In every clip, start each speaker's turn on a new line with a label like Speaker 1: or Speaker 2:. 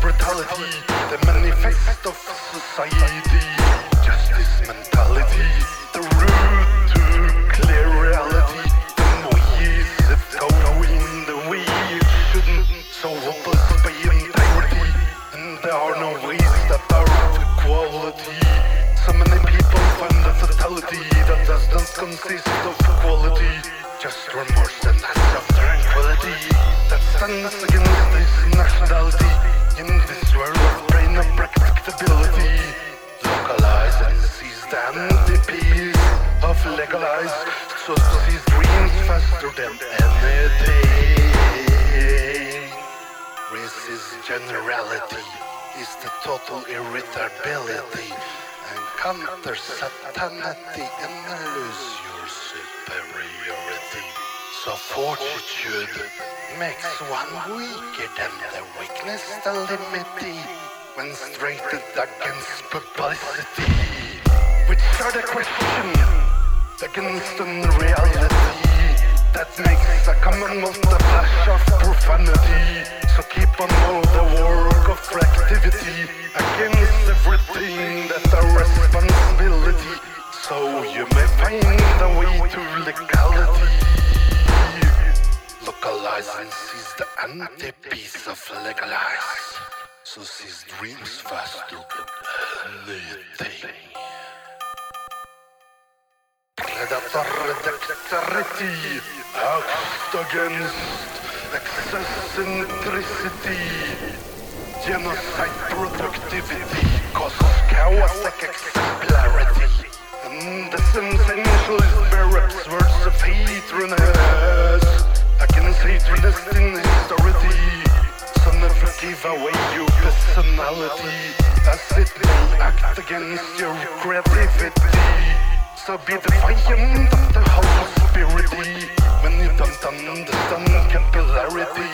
Speaker 1: Brutality, the manifest of society. Justice mentality, hopeless by integrity. And there are no ways that are of equality. So many people find a fatality that does not consist of quality. Just remorse and lack of tranquility that stands against this nationality in this world of brain unpredictability. Localize and seize the anti-peace of legalize, so to seize dreams faster than anything. Racist total irritability and counter satanity and lose your superiority. So fortitude makes one weaker than the weakness the limity when straightened against publicity. Which are the question against unreality that makes a commonwealth a flash of profanity. So keep on all the work of activity against everything that's a responsibility. So you may find the way to legality. Localize and seize the antipiece of legalize. So seize dreams than anything. Predator dexterity act against excesscentricity. Genocide productivity causes chaos exemplarity. And the sensationalist barracks words of hatredness against hatredness in history. So never give away your personality as it may act against your creativity. So be defiant of the whole spirit when you don't understand capillarity.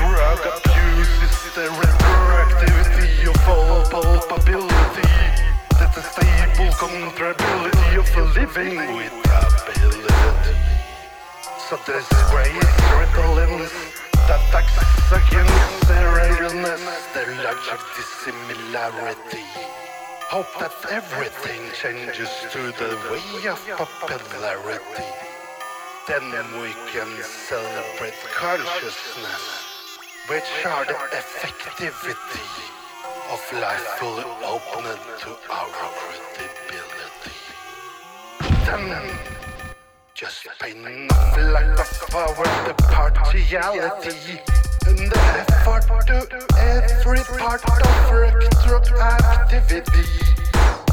Speaker 1: Drug abuse is the retroactivity of all culpability. That's a stable contrability of living with ability. So this disgrace repellence that acts against their realness, their logic dissimilarity. Hope that everything changes to the way of popularity. Then we can celebrate consciousness, which are the effectivity of life fully open to our credibility. Then just pay enough lack of power, the partiality, and the effort to every part of retroactivity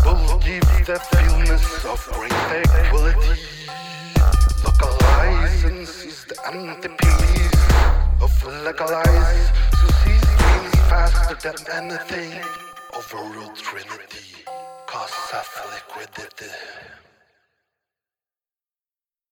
Speaker 1: will give the feelness of great equality. And the antipiece of legalize, so seize dreams faster than anything. Overrule Trinity, cause of liquidity.